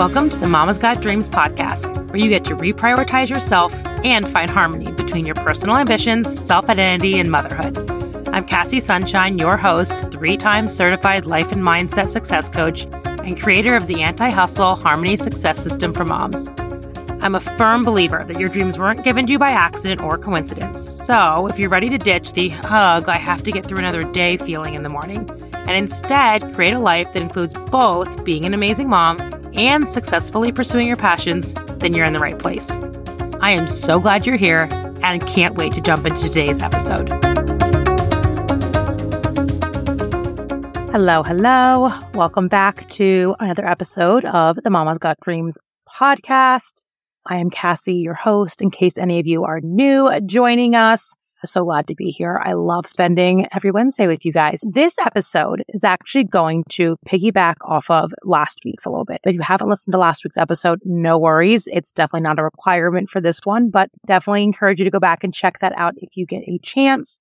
Welcome to the Mama's Got Dreams podcast, where you get to reprioritize yourself and find harmony between your personal ambitions, self identity, and motherhood. I'm Kassy Sunshine, your host, three times certified life and mindset success coach, and creator of the anti hustle harmony success system for moms. I'm a firm believer that your dreams weren't given to you by accident or coincidence. So, if you're ready to ditch the hug, I have to get through another day feeling in the morning, and instead create a life that includes both being an amazing mom and successfully pursuing your passions, then you're in the right place. I am so glad you're here and can't wait to jump into today's episode. Hello, hello. Welcome back to another episode of the Mama's Got Dreams podcast. I am Kassy, your host, in case any of you are new joining us so glad to be here. I love spending every Wednesday with you guys. This episode is actually going to piggyback off of last week's a little bit. If you haven't listened to last week's episode, no worries. It's definitely not a requirement for this one, but definitely encourage you to go back and check that out if you get a chance.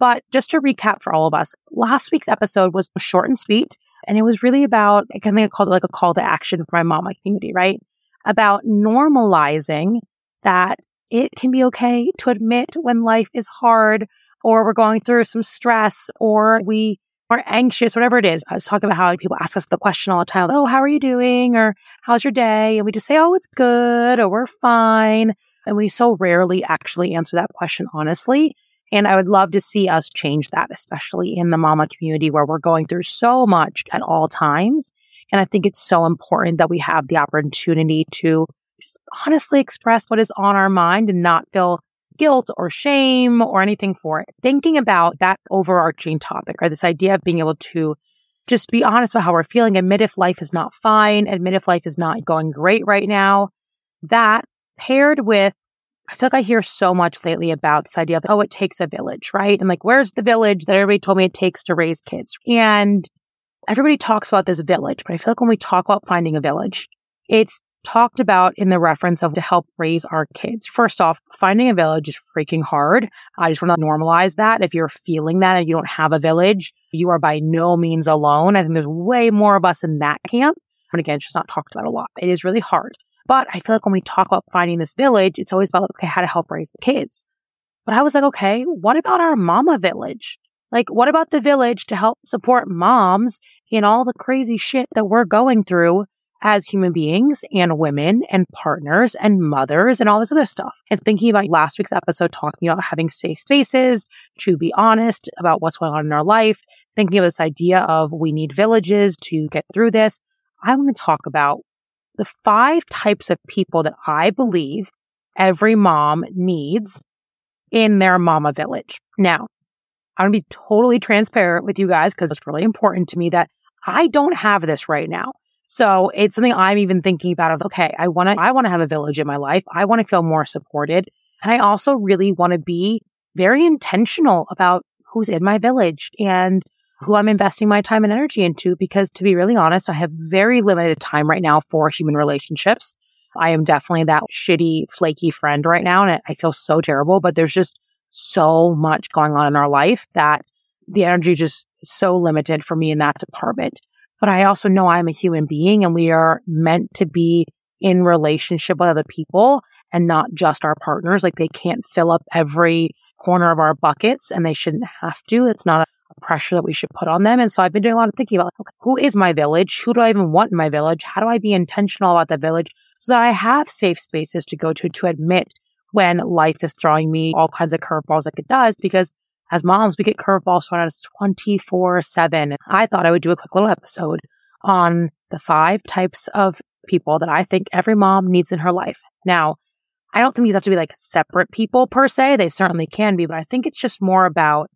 But just to recap for all of us, last week's episode was short and sweet. And it was really about, I think I called it like a call to action for my mama community, right? About normalizing that it can be okay to admit when life is hard or we're going through some stress or we are anxious, whatever it is. I was talking about how people ask us the question all the time, Oh, how are you doing? Or how's your day? And we just say, Oh, it's good or we're fine. And we so rarely actually answer that question honestly. And I would love to see us change that, especially in the mama community where we're going through so much at all times. And I think it's so important that we have the opportunity to just honestly express what is on our mind and not feel guilt or shame or anything for it. Thinking about that overarching topic or this idea of being able to just be honest about how we're feeling, admit if life is not fine, admit if life is not going great right now. That paired with, I feel like I hear so much lately about this idea of, oh, it takes a village, right? And like, where's the village that everybody told me it takes to raise kids? And everybody talks about this village, but I feel like when we talk about finding a village, it's talked about in the reference of to help raise our kids. First off, finding a village is freaking hard. I just want to normalize that. If you're feeling that and you don't have a village, you are by no means alone. I think there's way more of us in that camp. And again, it's just not talked about a lot. It is really hard. But I feel like when we talk about finding this village, it's always about, okay, how to help raise the kids. But I was like, okay, what about our mama village? Like, what about the village to help support moms in all the crazy shit that we're going through as human beings and women and partners and mothers and all this other stuff. And thinking about last week's episode, talking about having safe spaces to be honest about what's going on in our life, thinking of this idea of we need villages to get through this. I want to talk about the five types of people that I believe every mom needs in their mama village. Now, I'm going to be totally transparent with you guys because it's really important to me that I don't have this right now. So it's something I'm even thinking about of, okay, I want to, I want to have a village in my life. I want to feel more supported. And I also really want to be very intentional about who's in my village and who I'm investing my time and energy into. Because to be really honest, I have very limited time right now for human relationships. I am definitely that shitty, flaky friend right now. And I feel so terrible, but there's just so much going on in our life that the energy just so limited for me in that department but I also know I'm a human being and we are meant to be in relationship with other people and not just our partners. Like they can't fill up every corner of our buckets and they shouldn't have to. It's not a pressure that we should put on them. And so I've been doing a lot of thinking about okay, who is my village? Who do I even want in my village? How do I be intentional about the village so that I have safe spaces to go to to admit when life is throwing me all kinds of curveballs like it does? Because as moms, we get curveballs thrown at us 24 7. I thought I would do a quick little episode on the five types of people that I think every mom needs in her life. Now, I don't think these have to be like separate people per se. They certainly can be, but I think it's just more about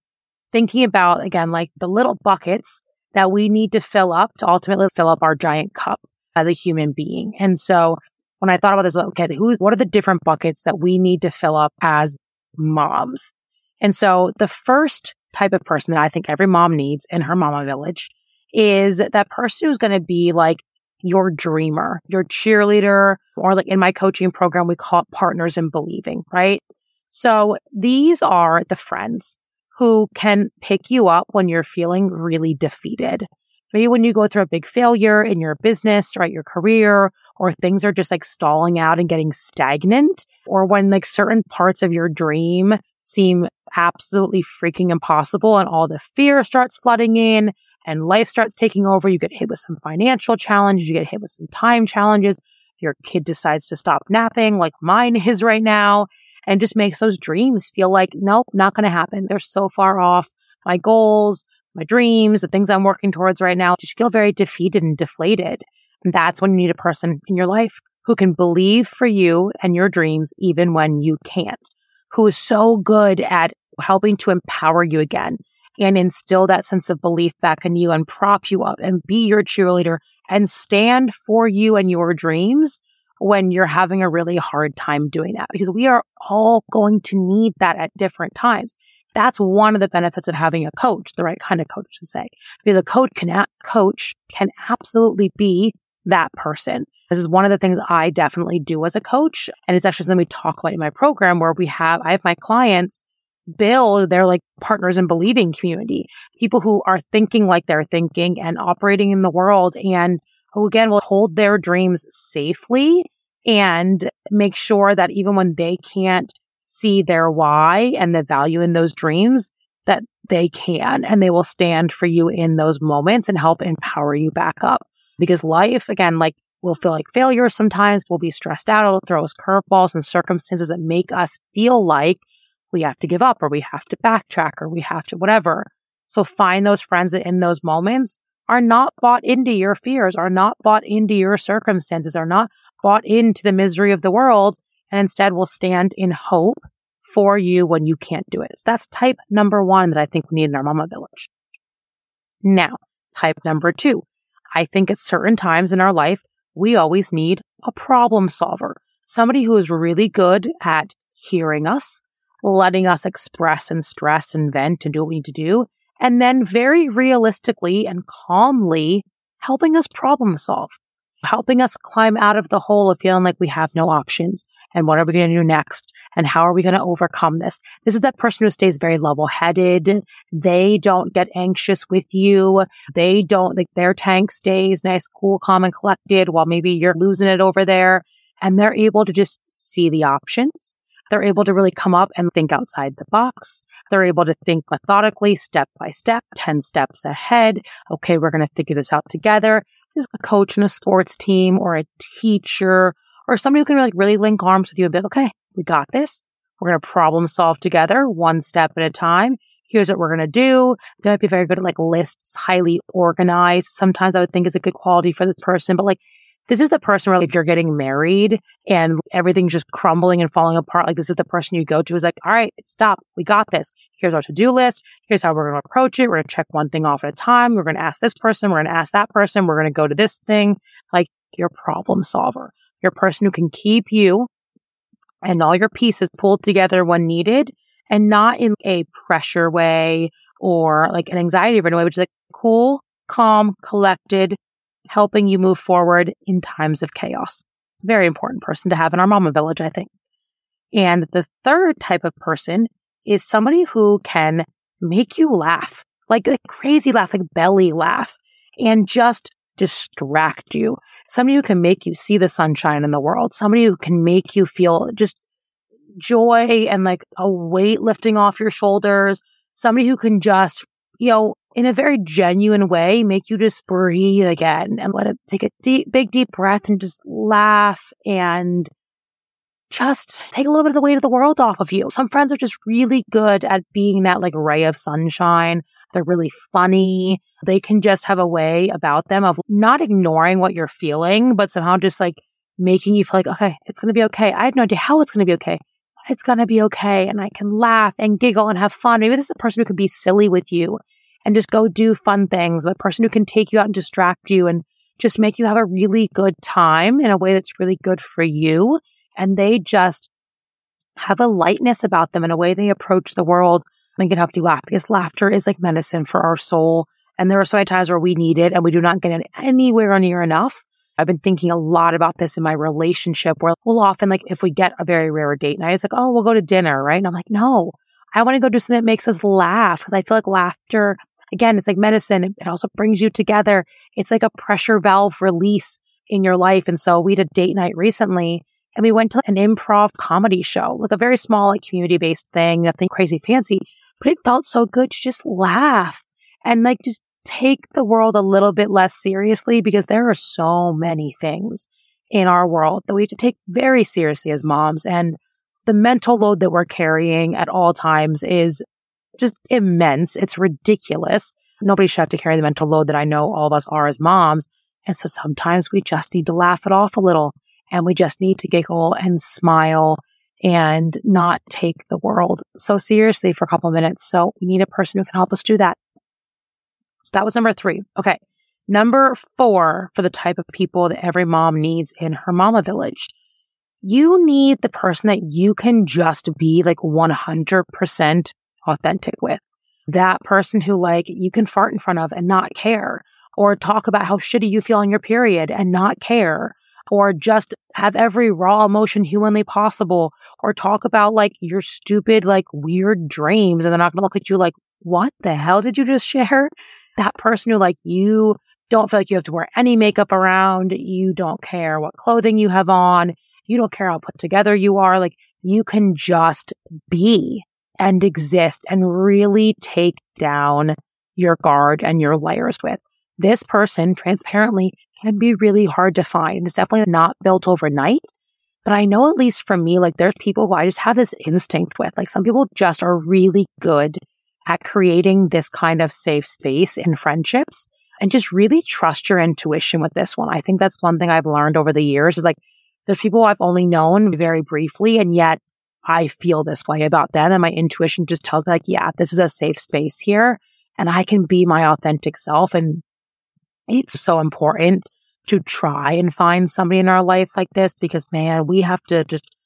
thinking about, again, like the little buckets that we need to fill up to ultimately fill up our giant cup as a human being. And so when I thought about this, okay, who's, what are the different buckets that we need to fill up as moms? And so the first type of person that I think every mom needs in her mama village is that person who's going to be like your dreamer, your cheerleader, or like in my coaching program, we call it partners in believing, right? So these are the friends who can pick you up when you're feeling really defeated. Maybe when you go through a big failure in your business, right, your career, or things are just like stalling out and getting stagnant, or when like certain parts of your dream seem absolutely freaking impossible and all the fear starts flooding in and life starts taking over. You get hit with some financial challenges, you get hit with some time challenges. Your kid decides to stop napping like mine is right now and just makes those dreams feel like, nope, not going to happen. They're so far off my goals, my dreams, the things I'm working towards right now. Just feel very defeated and deflated. And that's when you need a person in your life who can believe for you and your dreams even when you can't, who is so good at helping to empower you again and instill that sense of belief back in you and prop you up and be your cheerleader and stand for you and your dreams when you're having a really hard time doing that because we are all going to need that at different times. That's one of the benefits of having a coach, the right kind of coach to say, because a coach can, a- coach can absolutely be that person. This is one of the things I definitely do as a coach. And it's actually something we talk about in my program where we have, I have my clients build their like partners in believing community, people who are thinking like they're thinking and operating in the world and who again will hold their dreams safely and make sure that even when they can't see their why and the value in those dreams, that they can and they will stand for you in those moments and help empower you back up. Because life, again, like we'll feel like failure sometimes, we'll be stressed out, it'll throw us curveballs and circumstances that make us feel like we have to give up or we have to backtrack or we have to whatever. So find those friends that in those moments are not bought into your fears, are not bought into your circumstances, are not bought into the misery of the world, and instead will stand in hope for you when you can't do it. So that's type number one that I think we need in our mama village. Now, type number two. I think at certain times in our life, we always need a problem solver, somebody who is really good at hearing us, letting us express and stress and vent and do what we need to do, and then very realistically and calmly helping us problem solve, helping us climb out of the hole of feeling like we have no options. And what are we going to do next? And how are we going to overcome this? This is that person who stays very level headed. They don't get anxious with you. They don't, like their tank stays nice, cool, calm and collected while maybe you're losing it over there. And they're able to just see the options they're able to really come up and think outside the box. They're able to think methodically, step by step, 10 steps ahead. Okay, we're going to figure this out together. Is a coach in a sports team or a teacher or somebody who can like really link arms with you and be like, okay, we got this. We're going to problem solve together one step at a time. Here's what we're going to do. They might be very good at like lists, highly organized. Sometimes I would think is a good quality for this person, but like this is the person where if you're getting married and everything's just crumbling and falling apart, like this is the person you go to is like, all right, stop. We got this. Here's our to-do list. Here's how we're going to approach it. We're going to check one thing off at a time. We're going to ask this person. We're going to ask that person. We're going to go to this thing. Like your problem solver, your person who can keep you and all your pieces pulled together when needed and not in a pressure way or like an anxiety ridden way, which is like cool, calm, collected, helping you move forward in times of chaos. It's a very important person to have in our mama village, I think. And the third type of person is somebody who can make you laugh, like a crazy laugh, like belly laugh, and just distract you. Somebody who can make you see the sunshine in the world. Somebody who can make you feel just joy and like a weight lifting off your shoulders. Somebody who can just, you know, in a very genuine way, make you just breathe again and let it take a deep, big, deep breath and just laugh and just take a little bit of the weight of the world off of you. Some friends are just really good at being that like ray of sunshine. They're really funny. They can just have a way about them of not ignoring what you're feeling, but somehow just like making you feel like, okay, it's going to be okay. I have no idea how it's going to be okay. But it's going to be okay. And I can laugh and giggle and have fun. Maybe this is a person who could be silly with you and just go do fun things. The person who can take you out and distract you and just make you have a really good time in a way that's really good for you. And they just have a lightness about them in a way they approach the world and can help you laugh because laughter is like medicine for our soul. And there are so many times where we need it and we do not get it anywhere near enough. I've been thinking a lot about this in my relationship where we'll often like if we get a very rare date night, it's like, oh, we'll go to dinner, right? And I'm like, no, I want to go do something that makes us laugh because I feel like laughter again, it's like medicine. It also brings you together. It's like a pressure valve release in your life. And so we did date night recently and we went to an improv comedy show, like a very small, like community based thing, nothing crazy fancy, but it felt so good to just laugh and like just take the world a little bit less seriously because there are so many things in our world that we have to take very seriously as moms. And the mental load that we're carrying at all times is just immense. It's ridiculous. Nobody should have to carry the mental load that I know all of us are as moms. And so sometimes we just need to laugh it off a little and we just need to giggle and smile and not take the world so seriously for a couple of minutes. So we need a person who can help us do that. So that was number three. Okay. Number four for the type of people that every mom needs in her mama village. You need the person that you can just be like 100% authentic with. That person who like you can fart in front of and not care or talk about how shitty you feel on your period and not care or just have every raw emotion humanly possible or talk about like your stupid, like weird dreams. And they're not going to look at you like, what the hell did you just share? That person who like you don't feel like you have to wear any makeup around. You don't care what clothing you have on. You don't care how put together you are. Like you can just be and exist and really take down your guard and your layers with. This person transparently can be really hard to find. It's definitely not built overnight. But I know at least for me, like there's people who I just have this instinct with. Like some people just are really good at creating this kind of safe space in friendships and just really trust your intuition with this one. I think that's one thing I've learned over the years is like there's people I've only known very briefly and yet I feel this way about them. And my intuition just tells me like, yeah, this is a safe space here and I can be my authentic self. And it's so important to try and find somebody in our life like this because man, we have to just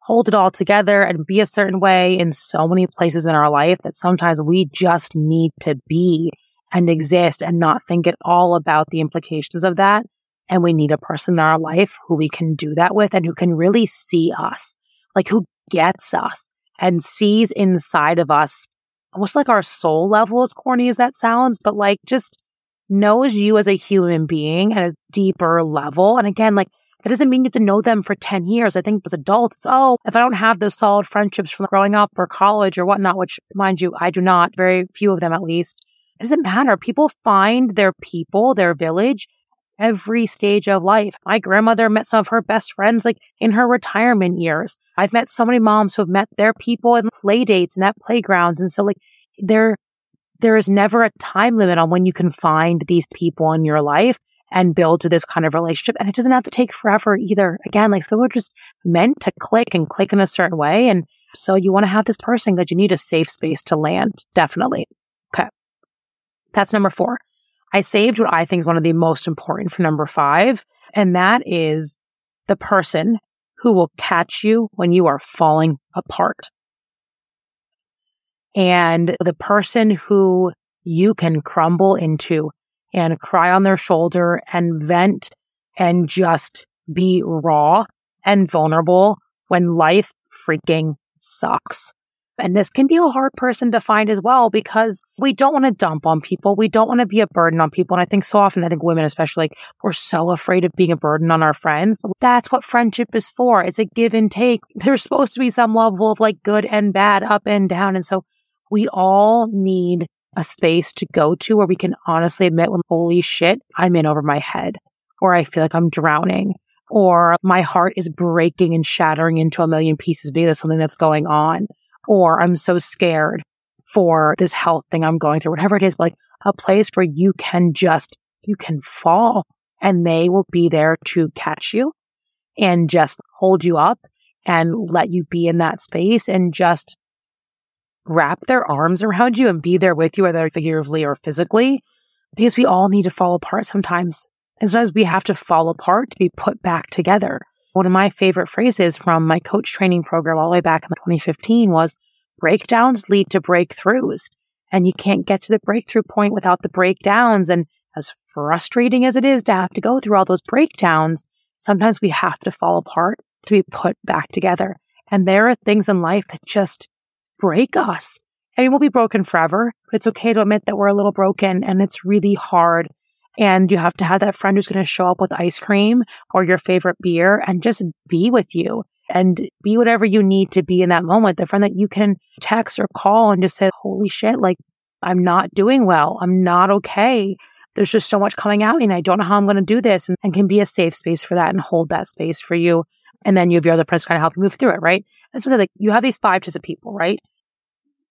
hold it all together and be a certain way in so many places in our life that sometimes we just need to be and exist and not think at all about the implications of that. And we need a person in our life who we can do that with and who can really see us, like who gets us and sees inside of us, almost like our soul level, as corny as that sounds, but like just knows you as a human being at a deeper level. And again, like that doesn't mean you have to know them for 10 years. I think as adults, it's, oh, if I don't have those solid friendships from growing up or college or whatnot, which mind you, I do not, very few of them at least, it doesn't matter. People find their people, their village every stage of life. My grandmother met some of her best friends like in her retirement years. I've met so many moms who have met their people in play dates and at playgrounds. And so like there, there is never a time limit on when you can find these people in your life and build to this kind of relationship. And it doesn't have to take forever either. Again, like so we're just meant to click and click in a certain way. And so you want to have this person that you need a safe space to land. Definitely. Okay. That's number four. I saved what I think is one of the most important for number five, and that is the person who will catch you when you are falling apart. And the person who you can crumble into and cry on their shoulder and vent and just be raw and vulnerable when life freaking sucks. And this can be a hard person to find as well because we don't want to dump on people. We don't want to be a burden on people. And I think so often, I think women especially, like, we're so afraid of being a burden on our friends. That's what friendship is for. It's a give and take. There's supposed to be some level of like good and bad, up and down. And so we all need a space to go to where we can honestly admit when, holy shit, I'm in over my head or I feel like I'm drowning or my heart is breaking and shattering into a million pieces because of something that's going on or I'm so scared for this health thing I'm going through, whatever it is, like a place where you can just, you can fall and they will be there to catch you and just hold you up and let you be in that space and just wrap their arms around you and be there with you, whether figuratively or physically, because we all need to fall apart sometimes. And sometimes we have to fall apart to be put back together. One of my favorite phrases from my coach training program all the way back in 2015 was breakdowns lead to breakthroughs. And you can't get to the breakthrough point without the breakdowns. And as frustrating as it is to have to go through all those breakdowns, sometimes we have to fall apart to be put back together. And there are things in life that just break us. I mean, we'll be broken forever, but it's okay to admit that we're a little broken and it's really hard. And you have to have that friend who's going to show up with ice cream or your favorite beer and just be with you and be whatever you need to be in that moment. The friend that you can text or call and just say, holy shit, like I'm not doing well. I'm not okay. There's just so much coming me and I don't know how I'm going to do this and, and, can be a safe space for that and hold that space for you. And then you have your other friends kind of help you move through it, right? And so like you have these five types of people, right?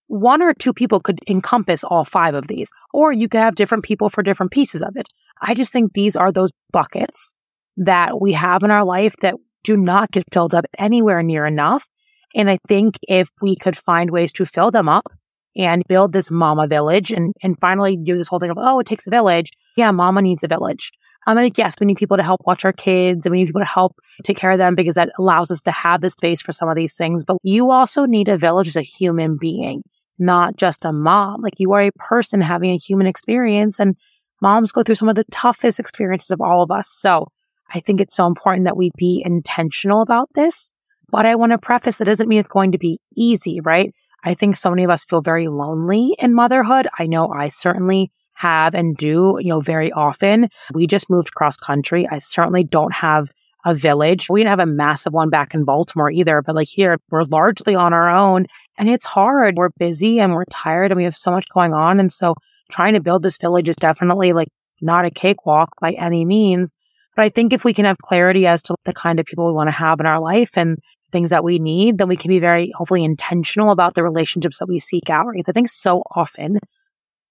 One or two people could encompass all five of these, or you could have different people for different pieces of it. I just think these are those buckets that we have in our life that do not get filled up anywhere near enough. And I think if we could find ways to fill them up and build this mama village and, and finally do this whole thing of, oh, it takes a village. Yeah, mama needs a village. I'm like, yes, we need people to help watch our kids and we need people to help take care of them because that allows us to have the space for some of these things. But you also need a village as a human being, not just a mom. Like you are a person having a human experience and moms go through some of the toughest experiences of all of us. So I think it's so important that we be intentional about this. But I want to preface that doesn't mean it's going to be easy, right? I think so many of us feel very lonely in motherhood. I know I certainly have and do, you know, very often. We just moved cross country. I certainly don't have a village. We didn't have a massive one back in Baltimore either, but like here, we're largely on our own and it's hard. We're busy and we're tired and we have so much going on. And so trying to build this village is definitely like not a cakewalk by any means. But I think if we can have clarity as to the kind of people we want to have in our life and things that we need, then we can be very hopefully intentional about the relationships that we seek out. Right? I think so often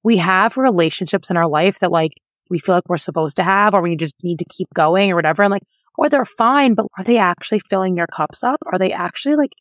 we have relationships in our life that like we feel like we're supposed to have, or we just need to keep going or whatever. And like, or they're fine, but are they actually filling your cups up? Are they actually like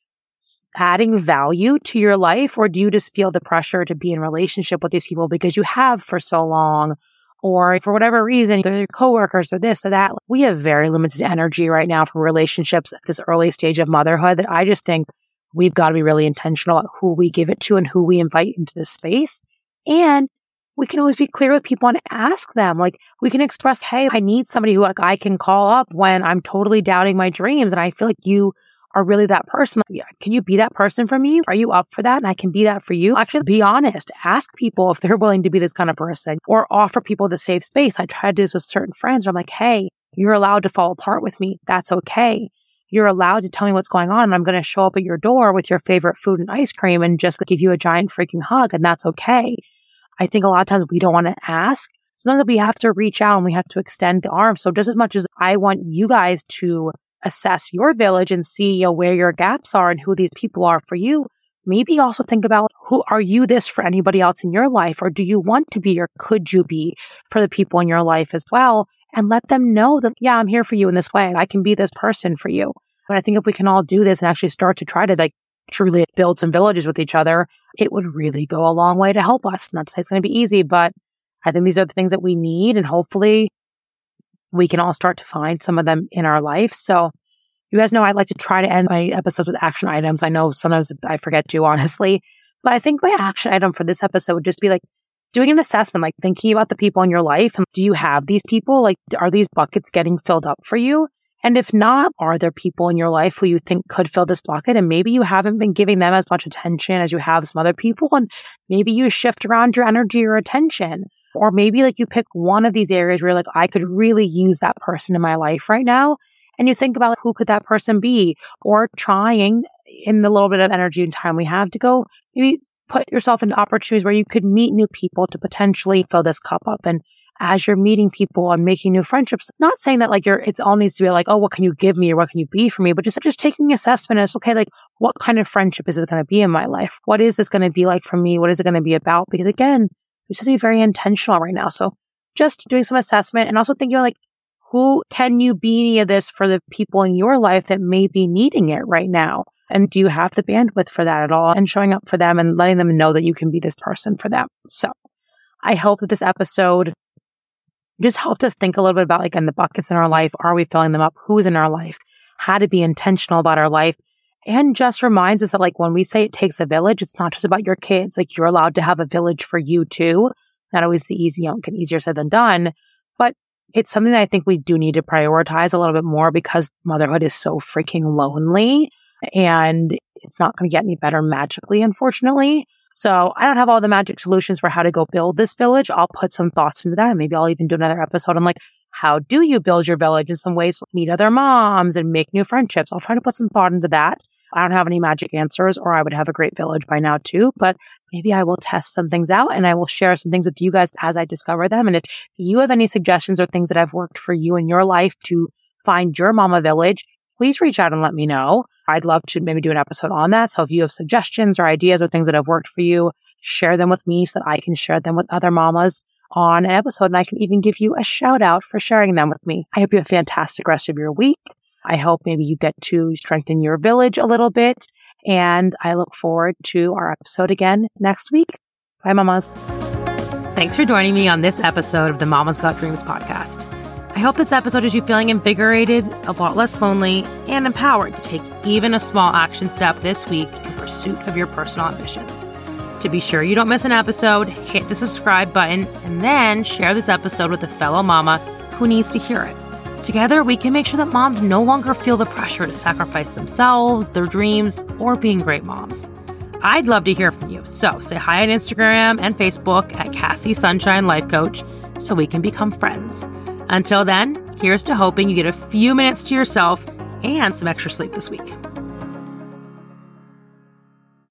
adding value to your life? Or do you just feel the pressure to be in relationship with these people because you have for so long? or for whatever reason, they're your coworkers or this or that. We have very limited energy right now for relationships at this early stage of motherhood that I just think we've got to be really intentional about who we give it to and who we invite into this space. And we can always be clear with people and ask them. Like we can express, Hey, I need somebody who like I can call up when I'm totally doubting my dreams. And I feel like you are really that person. Can you be that person for me? Are you up for that? And I can be that for you. Actually, be honest. Ask people if they're willing to be this kind of person or offer people the safe space. I try to do this with certain friends I'm like, Hey, you're allowed to fall apart with me. That's okay. You're allowed to tell me what's going on. And I'm going to show up at your door with your favorite food and ice cream and just give you a giant freaking hug. And that's okay. I think a lot of times we don't want to ask. Sometimes we have to reach out and we have to extend the arm. So just as much as I want you guys to assess your village and see you know, where your gaps are and who these people are for you. Maybe also think about who are you this for anybody else in your life? Or do you want to be or could you be for the people in your life as well? And let them know that, yeah, I'm here for you in this way. I can be this person for you. But I think if we can all do this and actually start to try to like truly build some villages with each other, it would really go a long way to help us. Not to say it's going to be easy, but I think these are the things that we need. And hopefully we can all start to find some of them in our life. So you guys know I like to try to end my episodes with action items. I know sometimes I forget to, honestly, but I think my action item for this episode would just be like doing an assessment, like thinking about the people in your life. And do you have these people? Like, are these buckets getting filled up for you? And if not, are there people in your life who you think could fill this bucket? And maybe you haven't been giving them as much attention as you have some other people. And maybe you shift around your energy or attention. Or maybe like you pick one of these areas where like, I could really use that person in my life right now. And you think about who could that person be or trying in the little bit of energy and time we have to go maybe put yourself into opportunities where you could meet new people to potentially fill this cup up. And as you're meeting people and making new friendships, not saying that like you're, it's all needs to be like, oh, what can you give me or what can you be for me? But just, just taking assessment as, okay, like what kind of friendship is it going to be in my life? What is this going to be like for me? What is it going to be about? Because again, we just have to be very intentional right now. So just doing some assessment and also thinking like, who can you be any of this for the people in your life that may be needing it right now? And do you have the bandwidth for that at all? And showing up for them and letting them know that you can be this person for them. So I hope that this episode just helped us think a little bit about like in the buckets in our life. Are we filling them up? Who's in our life? How to be intentional about our life. And just reminds us that like when we say it takes a village, it's not just about your kids. Like you're allowed to have a village for you too. Not always the easy, you know, easier said than done. But it's something that I think we do need to prioritize a little bit more because motherhood is so freaking lonely and it's not going to get any better magically, unfortunately. So I don't have all the magic solutions for how to go build this village. I'll put some thoughts into that. And maybe I'll even do another episode on like, how do you build your village in some ways, meet other moms and make new friendships? I'll try to put some thought into that. I don't have any magic answers or I would have a great village by now too, but maybe I will test some things out and I will share some things with you guys as I discover them. And if you have any suggestions or things that have worked for you in your life to find your mama village, please reach out and let me know. I'd love to maybe do an episode on that. So if you have suggestions or ideas or things that have worked for you, share them with me so that I can share them with other mamas on an episode and I can even give you a shout out for sharing them with me. I hope you have a fantastic rest of your week. I hope maybe you get to strengthen your village a little bit. And I look forward to our episode again next week. Bye, mamas. Thanks for joining me on this episode of the Mama's Got Dreams podcast. I hope this episode has you feeling invigorated, a lot less lonely, and empowered to take even a small action step this week in pursuit of your personal ambitions. To be sure you don't miss an episode, hit the subscribe button and then share this episode with a fellow mama who needs to hear it. Together, we can make sure that moms no longer feel the pressure to sacrifice themselves, their dreams, or being great moms. I'd love to hear from you. So say hi on Instagram and Facebook at Kassy Sunshine Life Coach so we can become friends. Until then, here's to hoping you get a few minutes to yourself and some extra sleep this week.